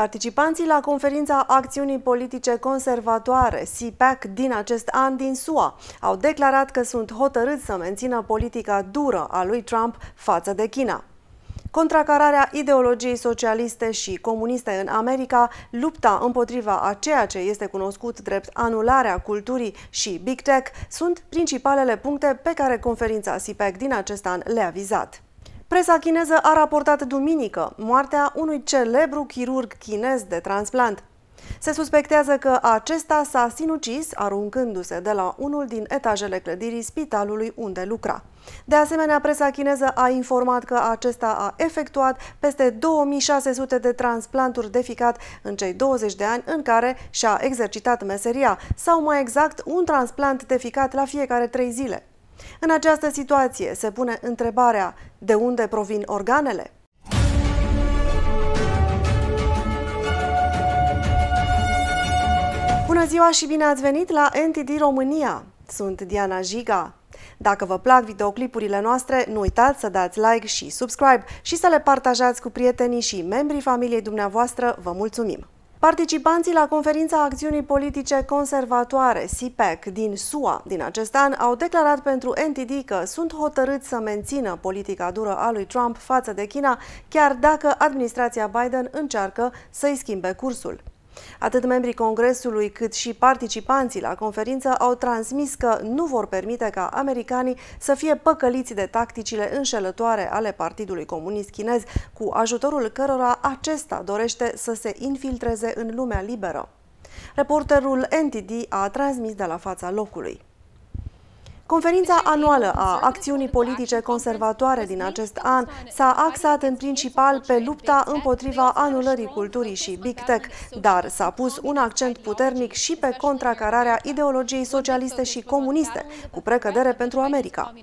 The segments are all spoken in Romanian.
Participanții la conferința Acțiunii Politice Conservatoare, CPAC, din acest an din SUA, au declarat că sunt hotărâți să mențină politica dură a lui Trump față de China. Contracararea ideologiei socialiste și comuniste în America, lupta împotriva a ceea ce este cunoscut drept anularea culturii și Big Tech sunt principalele puncte pe care conferința CPAC din acest an le-a vizat. Presa chineză a raportat duminică moartea unui celebru chirurg chinez de transplant. Se suspectează că acesta s-a sinucis aruncându-se de la unul din etajele clădirii spitalului unde lucra. De asemenea, presa chineză a informat că acesta a efectuat peste 2600 de transplanturi de ficat în cei 20 de ani în care și-a exercitat meseria, sau mai exact un transplant de ficat la fiecare trei zile. În această situație se pune întrebarea de unde provin organele? Bună ziua și bine ați venit la NTD România! Sunt Diana Jiga. Dacă vă plac videoclipurile noastre, nu uitați să dați like și subscribe și să le partajați cu prietenii și membrii familiei dumneavoastră. Vă mulțumim! Participanții la conferința acțiunii politice conservatoare, CPAC, din SUA din acest an, au declarat pentru NTD că sunt hotărâți să mențină politica dură a lui Trump față de China, chiar dacă administrația Biden încearcă să-i schimbe cursul. Atât membrii Congresului cât și participanții la conferință au transmis că nu vor permite ca americanii să fie păcăliți de tacticile înșelătoare ale Partidului Comunist Chinez, cu ajutorul cărora acesta dorește să se infiltreze în lumea liberă. Reporterul NTD a transmis de la fața locului. Conferința anuală a acțiunii politice conservatoare din acest an s-a axat în principal pe lupta împotriva anulării culturii și Big Tech, dar s-a pus un accent puternic și pe contracararea ideologiei socialiste și comuniste, cu precădere pentru America.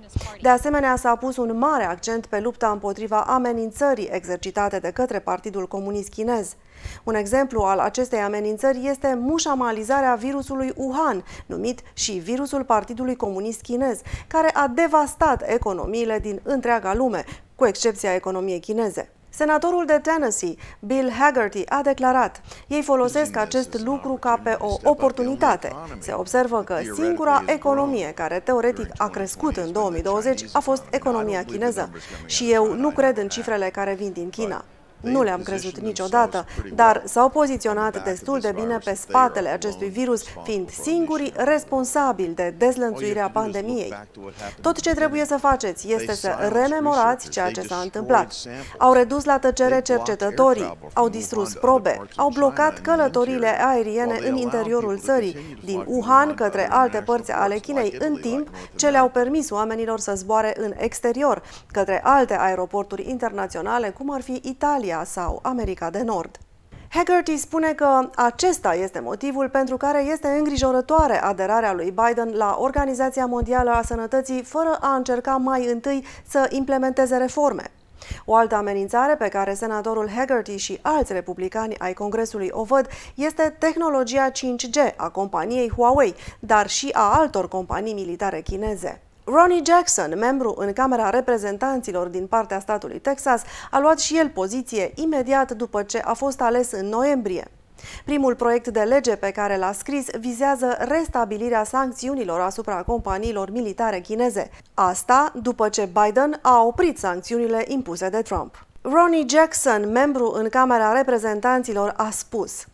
De asemenea, s-a pus un mare accent pe lupta împotriva amenințării exercitate de către Partidul Comunist Chinez. Un exemplu al acestei amenințări este mușamalizarea virusului Wuhan, numit și virusul Partidului Comunist Chinez, care a devastat economiile din întreaga lume, cu excepția economiei chineze. Senatorul de Tennessee, Bill Haggerty, a declarat ei folosesc acest lucru ca pe o oportunitate. Se observă că singura economie care teoretic a crescut în 2020 a fost economia chineză și eu nu cred în cifrele care vin din China. Nu le-am crezut niciodată, dar s-au poziționat destul de bine pe spatele acestui virus, fiind singurii responsabili de dezlănțuirea pandemiei. Tot ce trebuie să faceți este să rememorați ceea ce s-a întâmplat. Au redus la tăcere cercetătorii, au distrus probe, au blocat călătoriile aeriene în interiorul țării, din Wuhan către alte părți ale Chinei, în timp ce le-au permis oamenilor să zboare în exterior, către alte aeroporturi internaționale, cum ar fi Italia, Australia sau America de Nord. Haggerty spune că acesta este motivul pentru care este îngrijorătoare aderarea lui Biden la Organizația Mondială a Sănătății fără a încerca mai întâi să implementeze reforme. O altă amenințare pe care senatorul Haggerty și alți republicani ai Congresului o văd este tehnologia 5G a companiei Huawei, dar și a altor companii militare chineze. Ronnie Jackson, membru în Camera Reprezentanților din partea statului Texas, a luat și el poziție imediat după ce a fost ales în noiembrie. Primul proiect de lege pe care l-a scris vizează restabilirea sancțiunilor asupra companiilor militare chineze. Asta după ce Biden a oprit sancțiunile impuse de Trump. Ronnie Jackson, membru în Camera Reprezentanților, a spus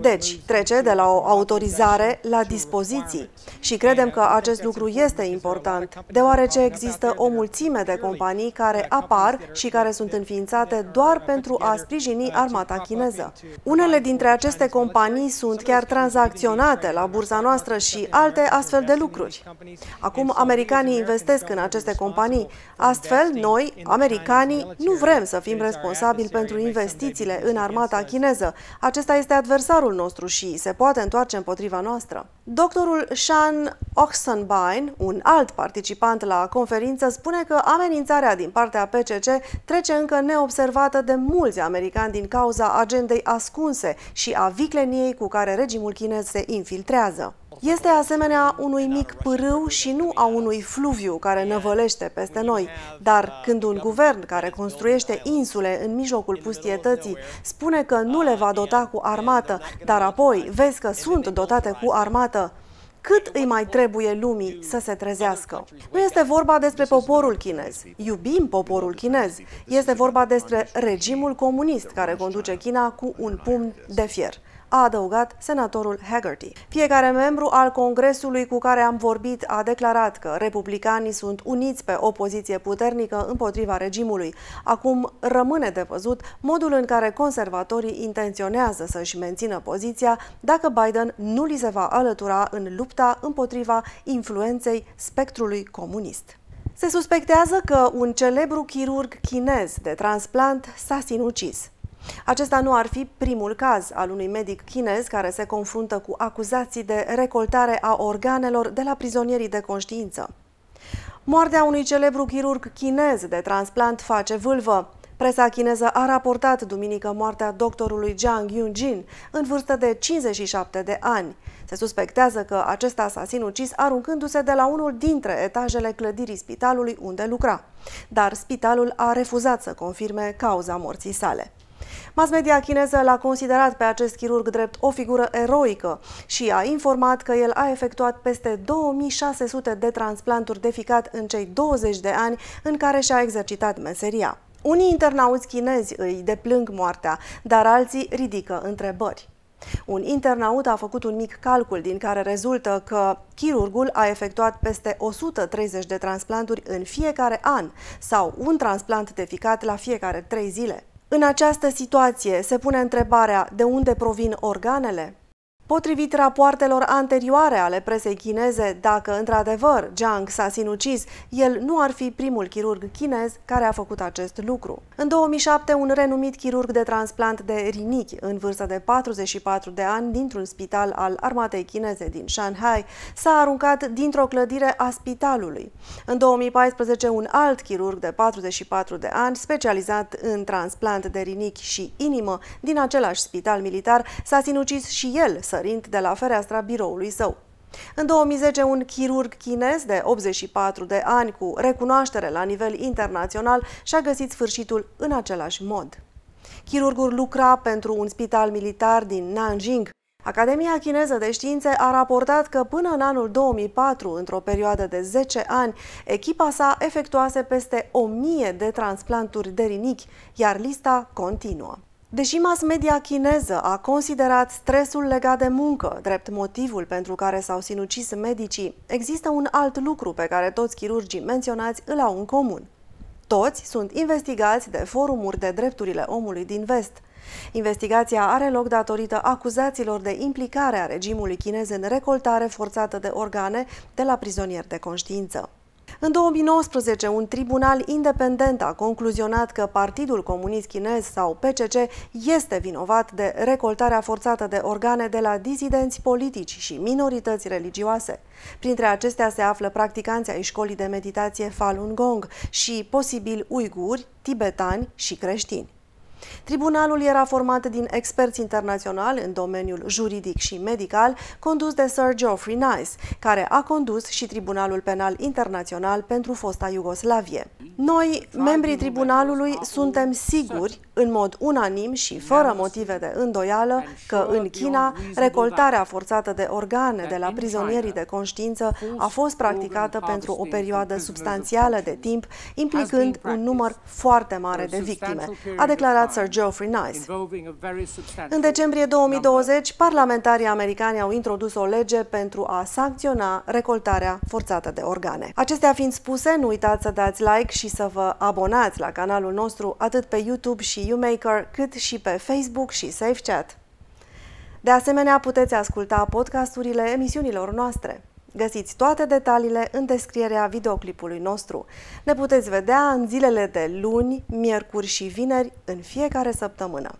deci, trece de la o autorizare la dispoziții și credem că acest lucru este important, deoarece există o mulțime de companii care apar și care sunt înființate doar pentru a sprijini armata chineză. Unele dintre aceste companii sunt chiar tranzacționate la bursa noastră și alte astfel de lucruri. Acum, americanii investesc în aceste companii. Astfel, noi, americanii, nu vrem să fim responsabili pentru investițiile în armata chineză. Acesta este adversar adversarul nostru și se poate întoarce împotriva noastră. Doctorul Sean Oxenbein, un alt participant la conferință, spune că amenințarea din partea PCC trece încă neobservată de mulți americani din cauza agendei ascunse și a vicleniei cu care regimul chinez se infiltrează. Este asemenea unui mic pârâu și nu a unui fluviu care năvălește peste noi. Dar când un guvern care construiește insule în mijlocul pustietății spune că nu le va dota cu armată, dar apoi vezi că sunt dotate cu armată, cât îi mai trebuie lumii să se trezească? Nu este vorba despre poporul chinez. Iubim poporul chinez. Este vorba despre regimul comunist care conduce China cu un pumn de fier a adăugat senatorul Haggerty. Fiecare membru al Congresului cu care am vorbit a declarat că republicanii sunt uniți pe o poziție puternică împotriva regimului. Acum rămâne de văzut modul în care conservatorii intenționează să-și mențină poziția dacă Biden nu li se va alătura în lupta împotriva influenței spectrului comunist. Se suspectează că un celebru chirurg chinez de transplant s-a sinucis. Acesta nu ar fi primul caz al unui medic chinez care se confruntă cu acuzații de recoltare a organelor de la prizonierii de conștiință. Moartea unui celebru chirurg chinez de transplant face vâlvă. Presa chineză a raportat duminică moartea doctorului Jiang Yunjin, în vârstă de 57 de ani. Se suspectează că acesta s-a sinucis aruncându-se de la unul dintre etajele clădirii spitalului unde lucra. Dar spitalul a refuzat să confirme cauza morții sale. Mass media chineză l-a considerat pe acest chirurg drept o figură eroică și a informat că el a efectuat peste 2600 de transplanturi de ficat în cei 20 de ani în care și-a exercitat meseria. Unii internauți chinezi îi deplâng moartea, dar alții ridică întrebări. Un internaut a făcut un mic calcul din care rezultă că chirurgul a efectuat peste 130 de transplanturi în fiecare an sau un transplant de ficat la fiecare 3 zile. În această situație se pune întrebarea de unde provin organele? Potrivit rapoartelor anterioare ale presei chineze, dacă într-adevăr Jiang s-a sinucis, el nu ar fi primul chirurg chinez care a făcut acest lucru. În 2007, un renumit chirurg de transplant de rinichi în vârstă de 44 de ani dintr-un spital al armatei chineze din Shanghai s-a aruncat dintr-o clădire a spitalului. În 2014, un alt chirurg de 44 de ani, specializat în transplant de rinichi și inimă din același spital militar, s-a sinucis și el să sărind de la fereastra biroului său. În 2010, un chirurg chinez de 84 de ani cu recunoaștere la nivel internațional și-a găsit sfârșitul în același mod. Chirurgul lucra pentru un spital militar din Nanjing. Academia Chineză de Științe a raportat că până în anul 2004, într-o perioadă de 10 ani, echipa sa efectuase peste 1000 de transplanturi de rinichi, iar lista continuă. Deși mass media chineză a considerat stresul legat de muncă drept motivul pentru care s-au sinucis medicii, există un alt lucru pe care toți chirurgii menționați îl au în comun. Toți sunt investigați de forumuri de drepturile omului din vest. Investigația are loc datorită acuzațiilor de implicare a regimului chinez în recoltare forțată de organe de la prizonieri de conștiință. În 2019, un tribunal independent a concluzionat că Partidul Comunist Chinez sau PCC este vinovat de recoltarea forțată de organe de la dizidenți politici și minorități religioase. Printre acestea se află practicanții ai școlii de meditație Falun Gong și posibil uiguri, tibetani și creștini. Tribunalul era format din experți internaționali în domeniul juridic și medical, condus de Sir Geoffrey Nice, care a condus și Tribunalul Penal Internațional pentru fosta Iugoslavie. Noi, membrii tribunalului, suntem siguri, în mod unanim și fără motive de îndoială, că în China recoltarea forțată de organe de la prizonierii de conștiință a fost practicată pentru o perioadă substanțială de timp, implicând un număr foarte mare de victime, a declarat Sir Geoffrey Nice. În decembrie 2020, parlamentarii americani au introdus o lege pentru a sancționa recoltarea forțată de organe. Acestea fiind spuse, nu uitați să dați like și să vă abonați la canalul nostru atât pe YouTube și YouMaker, cât și pe Facebook și SafeChat. De asemenea, puteți asculta podcasturile emisiunilor noastre. Găsiți toate detaliile în descrierea videoclipului nostru. Ne puteți vedea în zilele de luni, miercuri și vineri în fiecare săptămână.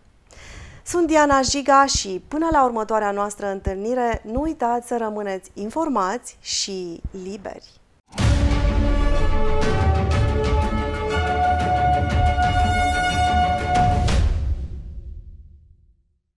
Sunt Diana Jiga și până la următoarea noastră întâlnire, nu uitați să rămâneți informați și liberi.